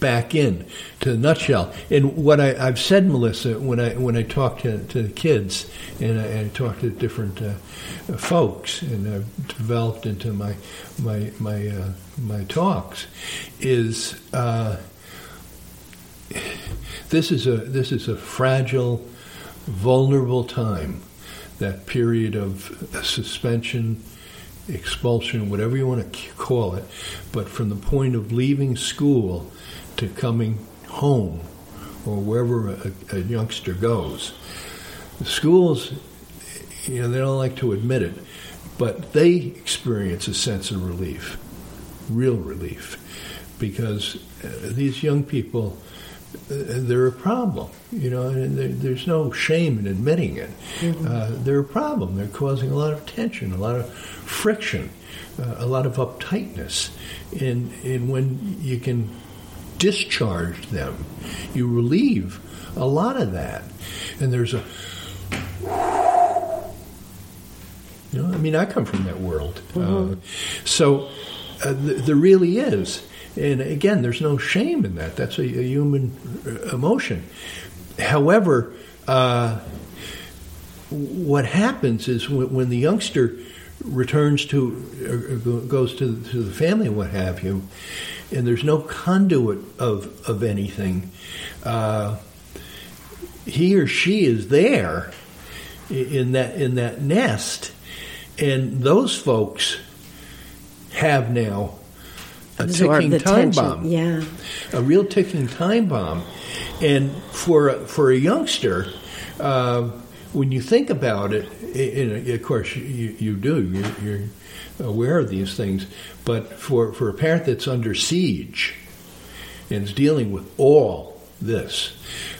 back in to the nutshell. And what I, have said, Melissa, when I when I talk to, to kids and I, I talk to different uh, folks, and I've developed into my my my uh, my talks, is uh, this is a this is a fragile, vulnerable time. That period of suspension expulsion, whatever you want to call it, but from the point of leaving school to coming home or wherever a, a youngster goes. The schools, you know, they don't like to admit it, but they experience a sense of relief, real relief, because uh, these young people they're a problem, you know, and there's no shame in admitting it. Mm-hmm. Uh, they're a problem. They're causing a lot of tension, a lot of friction, uh, a lot of uptightness. And, and when you can discharge them, you relieve a lot of that. And there's a, you know, I mean, I come from that world. Mm-hmm. Uh, so uh, th- there really is and again, there's no shame in that. That's a, a human uh, emotion. However, uh, what happens is when, when, the youngster returns to, uh, goes to, to the family, what have you, and there's no conduit of, of anything, uh, he or she is there in that in that nest, and those folks have now a ticking time tension. bomb. Yeah, a real ticking time bomb. And for a, for a youngster, uh, when you think about it, and of course you, you do, you're, you're, aware of these things. But for for a parent that's under siege and is dealing with all this,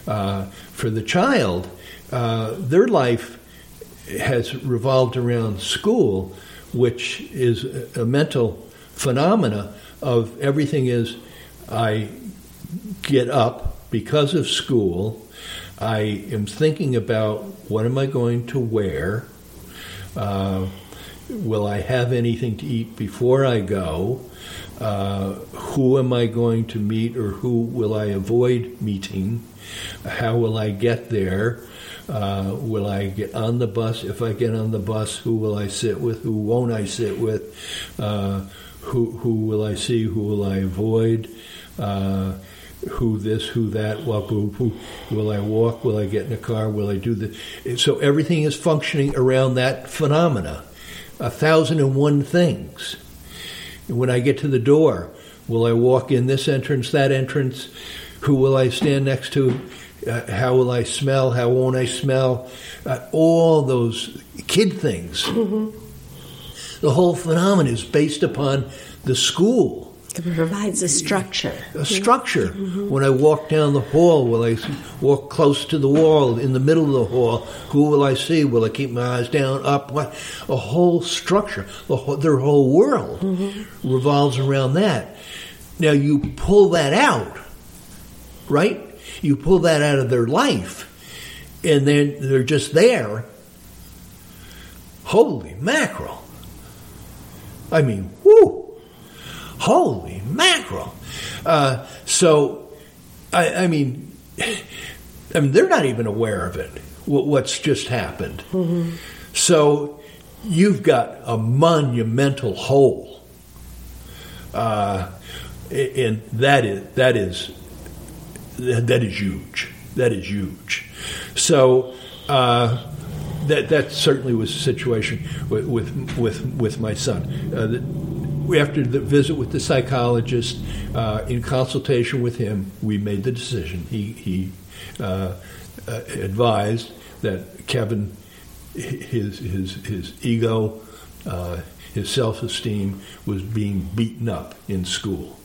uh, for the child, uh, their life has revolved around school, which is a mental phenomena of everything is I get up because of school. I am thinking about what am I going to wear. Uh, will I have anything to eat before I go? Uh, who am I going to meet or who will I avoid meeting? How will I get there? Uh, will I get on the bus? If I get on the bus, who will I sit with? Who won't I sit with? Uh, who who will I see? Who will I avoid? Uh, who this? Who that? What? Who, who will I walk? Will I get in a car? Will I do the? So everything is functioning around that phenomena. A thousand and one things. When I get to the door, will I walk in this entrance, that entrance? Who will I stand next to? Uh, how will I smell? How won't I smell? Uh, all those kid things. Mm-hmm the whole phenomenon is based upon the school. It provides a structure. A structure. Mm-hmm. When I walk down the hall, will I walk close to the wall in the middle of the hall? Who will I see? Will I keep my eyes down, up? What? A whole structure. The whole, their whole world mm-hmm. revolves around that. Now you pull that out, right? You pull that out of their life, and then they're just there. Holy mackerel! I mean, whoo! Holy mackerel! Uh, so, I, I, mean, I mean, they're not even aware of it. What's just happened? Mm-hmm. So, you've got a monumental hole, uh, and that is that is that is huge. That is huge. So. Uh, that that certainly was a situation with with with, with my son. Uh, after the visit with the psychologist, uh, in consultation with him, we made the decision. He he uh, uh advised that Kevin, his his his ego, uh, his self esteem was being beaten up in school,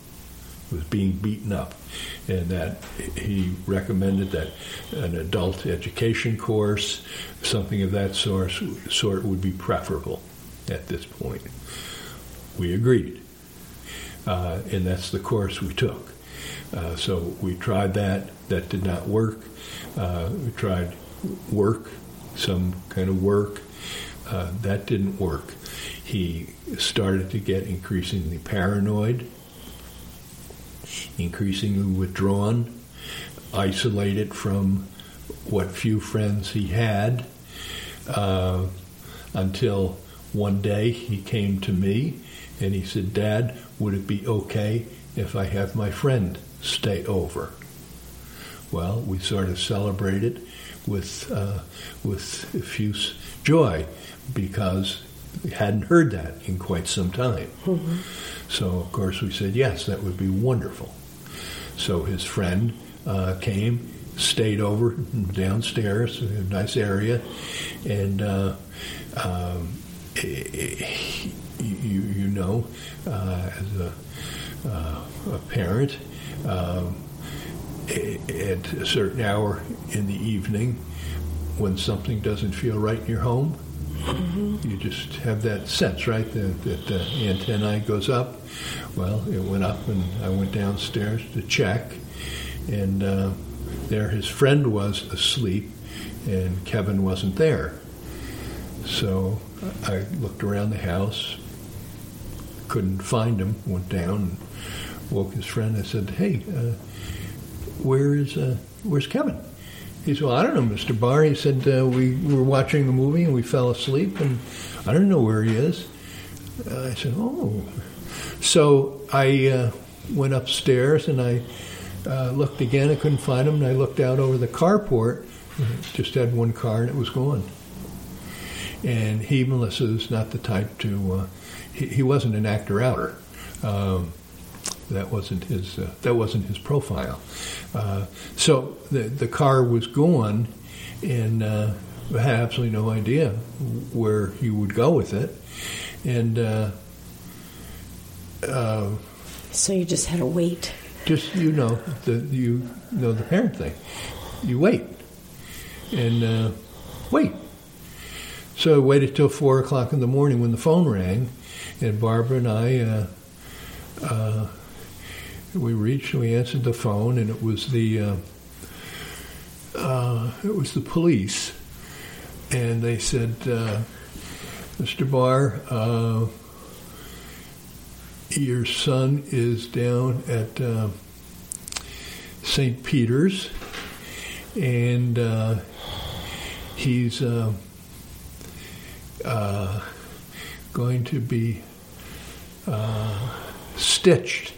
was being beaten up and that he recommended that an adult education course, something of that sort, sort would be preferable at this point. We agreed, uh, and that's the course we took. Uh, so we tried that. That did not work. Uh, we tried work, some kind of work. Uh, that didn't work. He started to get increasingly paranoid increasingly withdrawn, isolated from what few friends he had, uh, until one day he came to me and he said, Dad, would it be okay if I have my friend stay over? Well, we sort of celebrated with uh, with effuse joy because we hadn't heard that in quite some time. Mm-hmm. So, of course, we said, yes, that would be wonderful. So his friend uh, came, stayed over downstairs, a nice area, and uh, um, you, you know, uh, as a, uh, a parent, um, at a certain hour in the evening when something doesn't feel right in your home. Mm-hmm. You just have that sense, right? That, that the antennae goes up. Well, it went up, and I went downstairs to check, and uh, there his friend was asleep, and Kevin wasn't there. So I looked around the house, couldn't find him, went down, and woke his friend. I said, "Hey, uh, where is uh, where's Kevin?" He said, "Well, I don't know, Mr. Barr." He said, uh, "We were watching a movie and we fell asleep, and I don't know where he is." Uh, I said, "Oh." So I uh, went upstairs and I uh, looked again. I couldn't find him, and I looked out over the carport. Just had one car, and it was gone. And he, Melissa, is not the type to. Uh, he, he, wasn't an actor outer. Um, that wasn't his. Uh, that wasn't his profile. Uh, so the the car was gone, and uh, I had absolutely no idea where he would go with it, and. Uh, uh, so you just had to wait. Just you know the you know the parent thing. You wait, and uh, wait. So I waited till four o'clock in the morning when the phone rang, and Barbara and I, uh, uh, we reached and we answered the phone, and it was the uh, uh, it was the police, and they said, uh, "Mr. Barr, your son is down at St. Peter's, and he's." uh, going to be uh, stitched.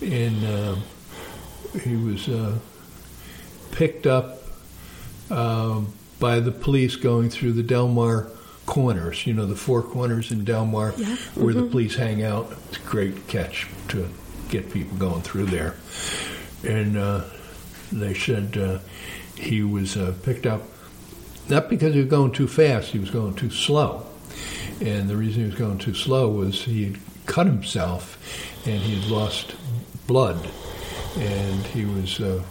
And uh, he was uh, picked up um, by the police going through the Delmar corners, you know, the four corners in Delmar yeah. where mm-hmm. the police hang out. It's a great catch to get people going through there. And uh, they said uh, he was picked up not because he was going too fast, he was going too slow. And the reason he was going too slow was he had cut himself and he had lost blood. And he was uh,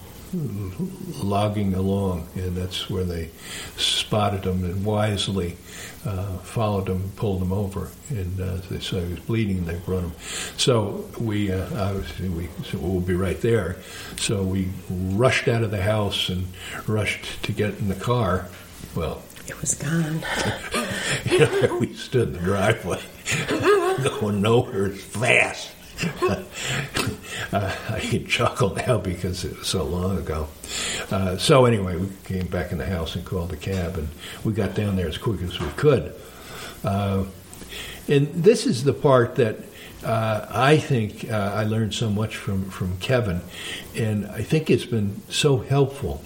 logging along, and that's where they spotted him and wisely uh, followed him, pulled him over, and uh, they saw he was bleeding, and they brought him. So we uh, obviously we said well, we'll be right there. So we rushed out of the house and rushed to get in the car well, it was gone. you *laughs* know, we stood in the driveway, going nowhere fast. uh, *laughs* I can chuckle now because it was so long ago. Uh, so anyway, we came back in the house and called a cab, and we got down there as quick as we could. Uh, and this is the part that uh, I think uh, I learned so much from, from Kevin, and I think it's been so helpful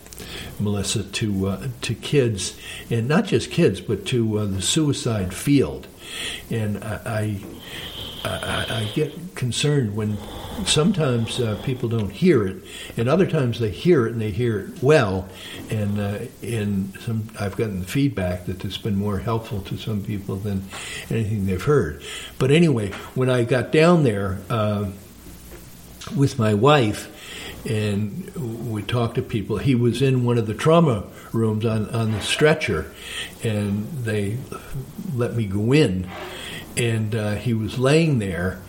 Melissa, to uh, to kids, and not just kids, but to the suicide field. And I, I, I get concerned when sometimes uh, people don't hear it, and other times they hear it and they hear it well. And uh, some, I've gotten feedback that it's been more helpful to some people than anything they've heard. But anyway, when I got down there uh, with my wife, and we talked to people. He was in one of the trauma rooms on, on the stretcher, and they let me go in. And uh, he was laying there,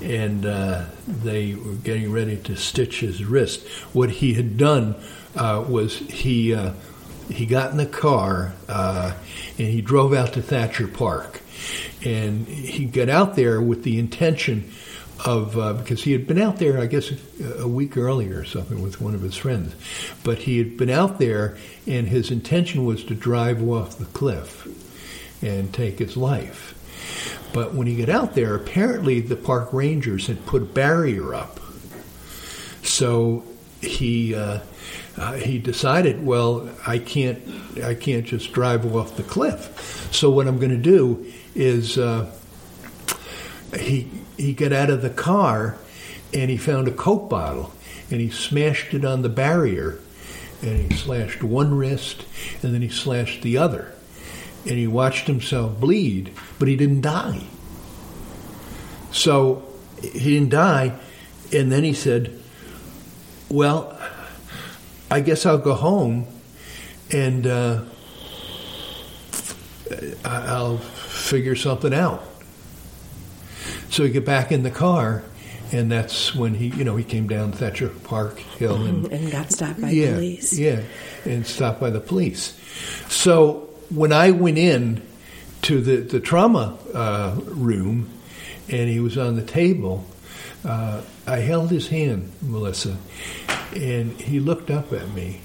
and uh, they were getting ready to stitch his wrist. What he had done uh, was he uh, he got in the car uh, and he drove out to Thacher Park, and he got out there with the intention of uh, because he had been out there, I guess, a, a, week earlier or something with one of his friends, but he had been out there, and his intention was to drive off the cliff and take his life. But when he got out there, apparently the park rangers had put a barrier up, so he. Uh, uh, he decided, well, I can't, I can't just drive off the cliff. So what I'm going to do is uh, he he got out of the car and he found a Coke bottle and he smashed it on the barrier and he slashed one wrist and then he slashed the other. And he watched himself bleed, but he didn't die. So he didn't die. And then he said, Well, I guess I'll go home and uh, I'll figure something out. So he get back in the car, and that's when he, you know, he came down Thacher Park Hill and, *laughs* and got stopped by yeah, police. Yeah, and stopped by the police. So when I went in to the the trauma uh, room, and he was on the table, uh, I held his hand, Melissa, and he looked up at me,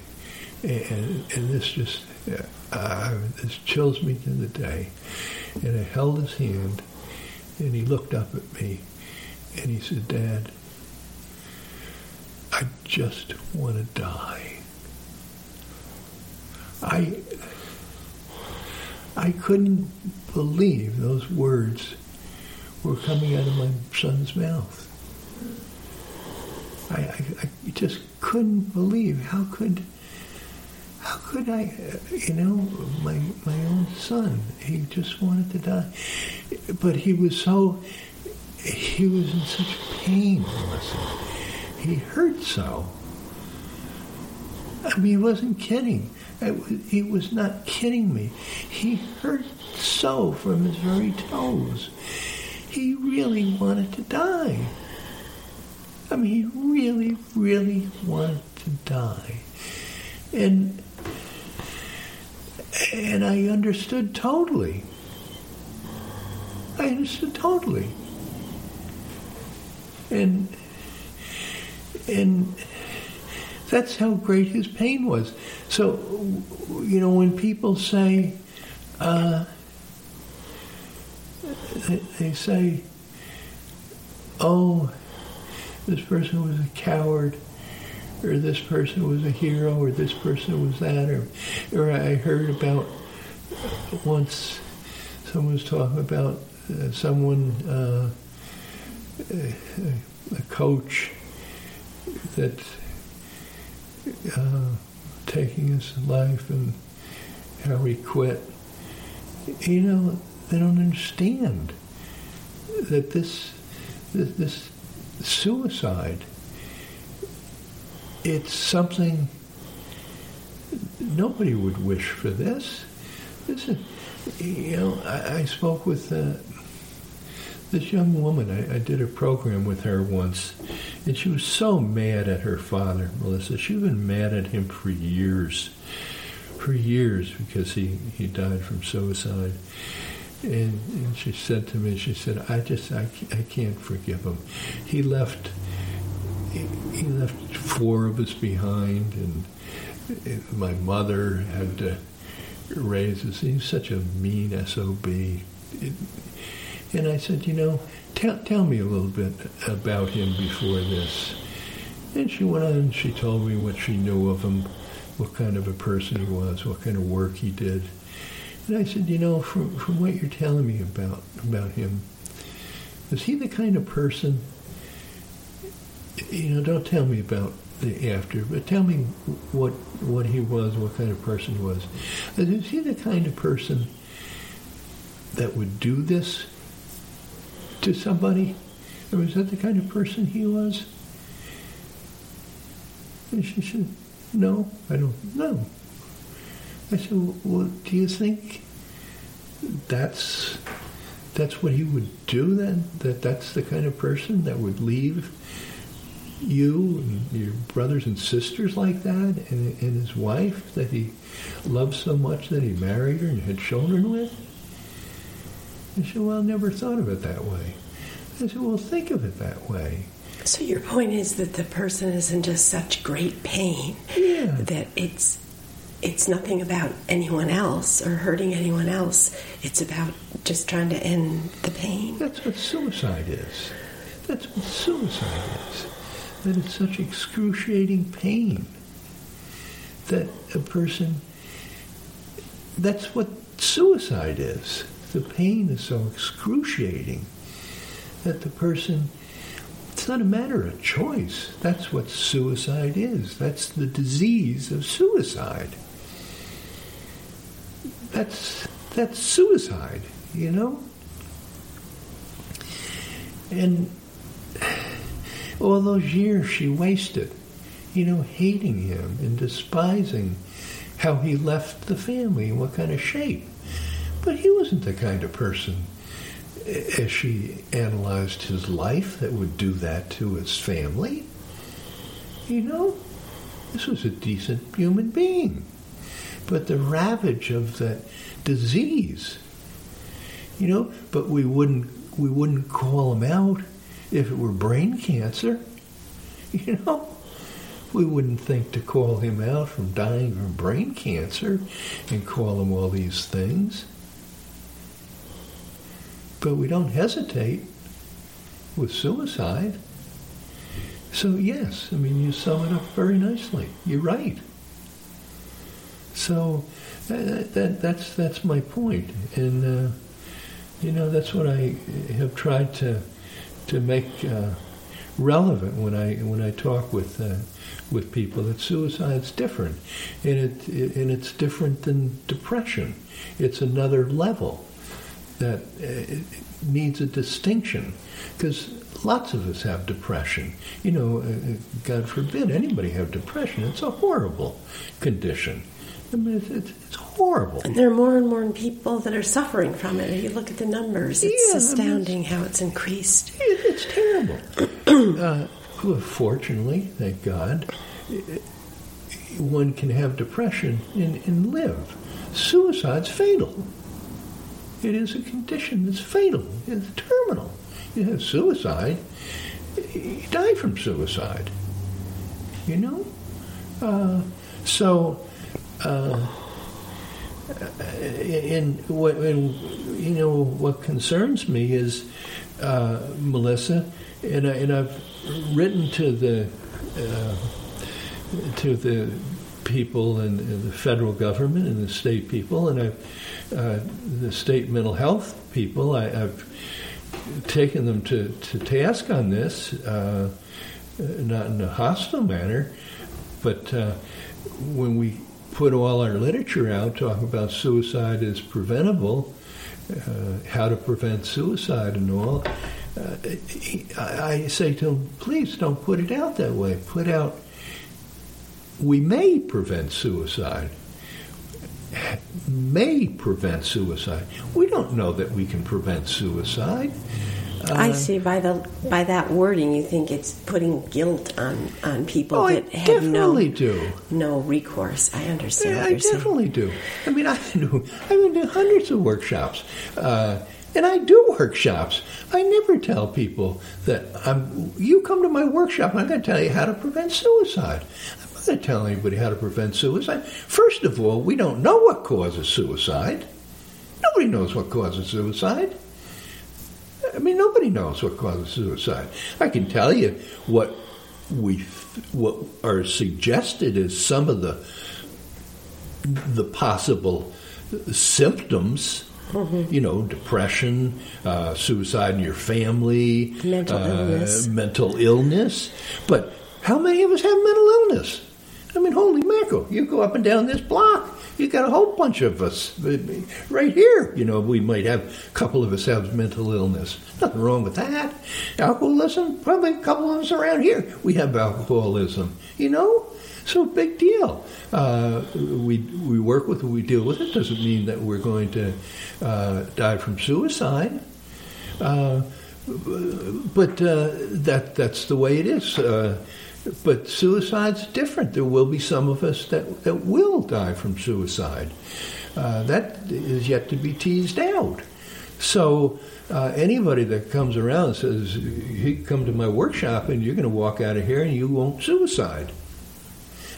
and, and this just uh, this chills me to the day. And I held his hand, and he looked up at me, and he said, "Dad, I just want to die." I I couldn't believe those words were coming out of my son's mouth. I, I, I just couldn't believe how could how could I, you know, my my own son, he just wanted to die, but he was so, he was in such pain, Melissa. He hurt so. I mean, he wasn't kidding. he was not kidding me. He hurt so from his very toes. He really wanted to die. I mean, he really, really wanted to die. And and I understood totally. I understood totally. And and that's how great his pain was. So, you know, when people say, uh, they say, oh, this person was a coward, or this person was a hero, or this person was that, or, or I heard about once someone was talking about uh, someone, uh, a, coach that uh, taking his life and how he quit. You know, they don't understand that this, this, this suicide it's something nobody would wish for this. This is, you know, I, I spoke with uh, this young woman. I, I, did a program with her once, and she was so mad at her father, Melissa. She'd been mad at him for years, for years, because he, he died from suicide. And, and she said to me, she said, I just, I, I can't forgive him. He left he left four of us behind, and my mother had to raise us. He's such a mean SOB. and I said, you know, tell, tell me a little bit about him before this. And she went on she told me what she knew of him, what kind of a person he was, what kind of work he did. And I said, you know, from, from what you're telling me about, about him, is he the kind of person you know, don't tell me about the after, but tell me what what he was, what kind of person he was. Is he the kind of person that would do this to somebody? Was that the kind of person he was? And she said, No, I don't know. I said, Well, do you think that's that's what he would do then? That that's the kind of person that would leave you and your brothers and sisters like that, and, and his wife that he loved so much that he married her and had children with? And she said, Well, I never thought of it that way. I said, Well, think of it that way. So your point is that the person is in just such great pain yeah. that it's it's nothing about anyone else or hurting anyone else. It's about just trying to end the pain. That's what suicide is. That's what suicide is that it's such excruciating pain that a person, that's what suicide is. The pain is so excruciating that the person, it's not a matter of choice. That's what suicide is. That's the disease of suicide. That's, that's suicide, you know? And all those years she wasted. you know, hating him and despising how he left the family and what kind of shape. But he wasn't the kind of person, as she analyzed his life, that would do that to his family. You know, this was a decent human being. But the ravage of that disease, you know, but we wouldn't we wouldn't call him out if it were brain cancer. *laughs* You know, we wouldn't think to call him out from dying from brain cancer and call him all these things. But we don't hesitate with suicide. So, yes, I mean, you sum it up very nicely. You're right. So, that, that, that's, that's my point. And, uh, you know, that's what I have tried to, to make. Uh, relevant when I when I talk with uh, with people that suicide's different, and it, it, and it's different than depression. It's another level that uh, needs a distinction because lots of us have depression. You know, uh, uh, God forbid anybody have depression. It's a horrible condition. I mean, it's, it's, horrible. And there are more and more people that are suffering from it. If you look at the numbers, it's yeah, astounding I mean, how it's increased. It's terrible. *clears throat* uh, fortunately, thank God, one can have depression and, and live. Suicide's fatal. It is a condition that's fatal. It's terminal. You have suicide, you die from suicide. You know? Uh, so, uh, in what you know what concerns me is uh, Melissa, and I, and I've written to the uh, to the people and, the federal government and the state people and I've uh, the state mental health people. I, have taken them to, to task on this, uh, not in a hostile manner, but uh, when we put all our literature out talking about suicide is preventable, uh, how to prevent suicide and all, uh, I say to them, please don't put it out that way. Put out, we may prevent suicide. May prevent suicide. We don't know that we can prevent suicide. I uh, see by the by that wording, you think it's putting guilt on on people oh, that I have no do. no recourse. I understand. Yeah, I definitely saying. do. I mean, I *laughs* do. I've been to hundreds of workshops. Uh, and I do workshops. I never tell people that I'm. You come to my workshop, and I'm going to tell you how to prevent suicide. I'm not going to tell anybody how to prevent suicide. First of all, we don't know what causes suicide. Nobody knows what causes suicide. I mean, nobody knows what causes suicide. I can tell you what we what are suggested as some of the the possible symptoms. Mm-hmm. You know, depression, uh, suicide in your family, mental uh, illness. mental illness. But how many of us have mental illness? I mean, holy mackerel! You go up and down this block, you got a whole bunch of us right here. You know, we might have a couple of us have mental illness. Nothing wrong with that. Alcoholism, probably a couple of us around here. We have alcoholism. You know, so big deal. Uh, we we work with it, we deal with it. Doesn't mean that we're going to uh, die from suicide. Uh, but uh, that that's the way it is. But suicide's different. There will be some of us that, that will die from suicide. Uh, that is yet to be teased out. So uh, anybody that comes around and says, "You come to my workshop and you're going to walk out of here and you won't suicide."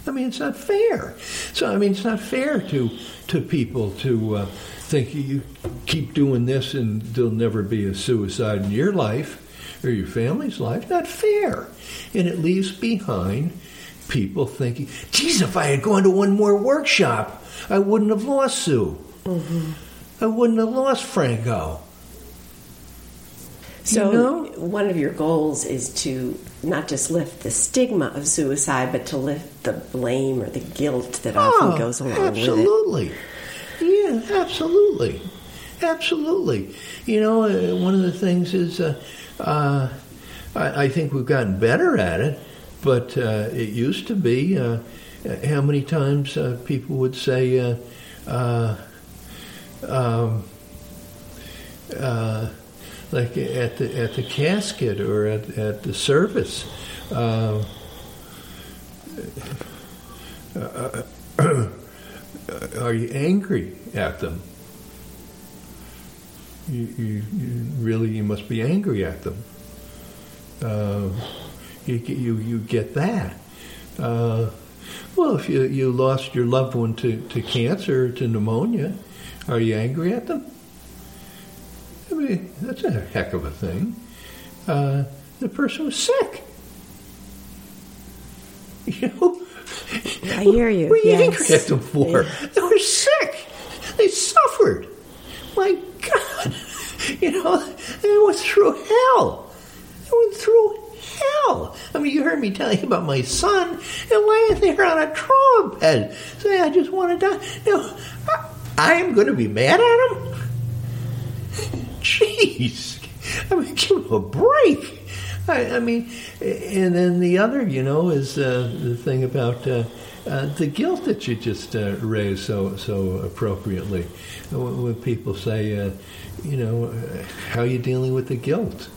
I mean, it's not fair. So I mean, it's not fair to to people to uh, think you keep doing this and there'll never be a suicide in your life or your family's life. Not fair. And it leaves behind people thinking, geez, if I had gone to one more workshop, I wouldn't have lost Sue. Mm-hmm. I wouldn't have lost Franco. So, you know? one of your goals is to not just lift the stigma of suicide, but to lift the blame or the guilt that often oh, goes along absolutely. with it. Absolutely. Yeah, absolutely. Absolutely. You know, uh, one of the things is uh, uh, I, I, think we've gotten better at it, but uh, it used to be. Uh, how many times uh, people would say, uh, um, like at the at the casket or at, at the service. *coughs* Are you angry at them? You, you, you, really you must be angry at them. Uh, you, you you get that. Uh, well, if you, you lost your loved one to, to cancer, to pneumonia, are you angry at them? I mean, that's a heck of a thing. Uh, the person was sick. *laughs* You know? I hear you. What are you yes. angry at them for? Yeah. They were sick. They suffered. My God. *laughs* You know, they went through hell. They went through hell. I mean, you heard me tell you about my son and laying there on a trauma bed saying, I just want to die. No, I, I am going to be mad at him? *laughs* Jeez. I mean, give him a break. I, I, mean, and then the other, you know, is uh, the thing about uh, uh, the guilt that you just uh, raised so so appropriately. When people say, uh, you know, uh, how are you dealing with the guilt?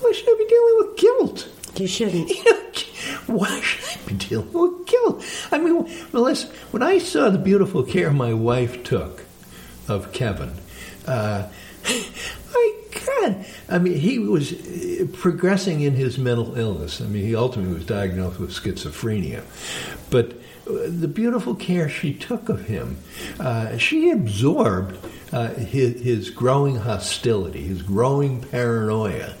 Why should I be dealing with guilt? You shouldn't. *laughs* Why should I be dealing with guilt? I mean, Melissa, when I saw the beautiful care my wife took of Kevin, uh, *laughs* my God, I mean, he was progressing in his mental illness. I mean, he ultimately was diagnosed with schizophrenia. But the beautiful care she took of him, uh, she absorbed uh, his, his, growing hostility, his growing paranoia.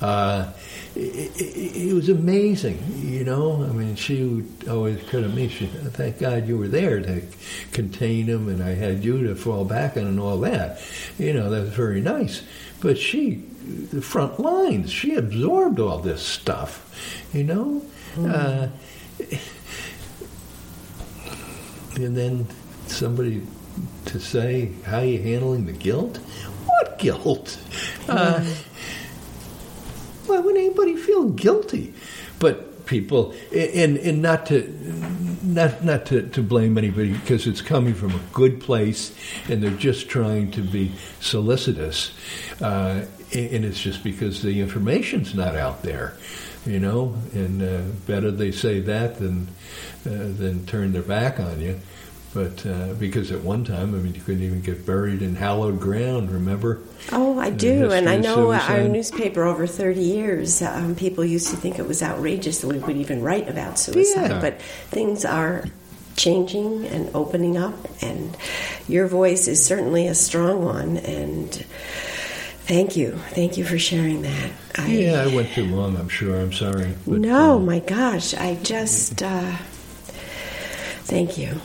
Uh, it, it, it, was amazing, you know. I mean, she always cut at me. She, thank God you were there to contain him, and I had you to fall back on, and all that. You know, that was very nice. But she, the front lines, she absorbed all this stuff, you know. Mm. Uh, and then somebody to say, "How are you handling the guilt?" What guilt? Uh, why would anybody feel guilty? But people, and and not to not not to, to blame anybody because it's coming from a good place, and they're just trying to be solicitous, uh, and it's just because the information's not out there, you know. And uh, better they say that than uh, than turn their back on you. But uh, because at one time, I mean, you couldn't even get buried in hallowed ground. Remember? Oh, I do, and I know our newspaper over thirty years. Um, people used to think it was outrageous that we would even write about suicide, yeah. but things are changing and opening up, and your voice is certainly a strong one. And thank you, thank you for sharing that. I, yeah, I went too long. I'm sure. I'm sorry. But, no, uh, my gosh, I just uh, thank you.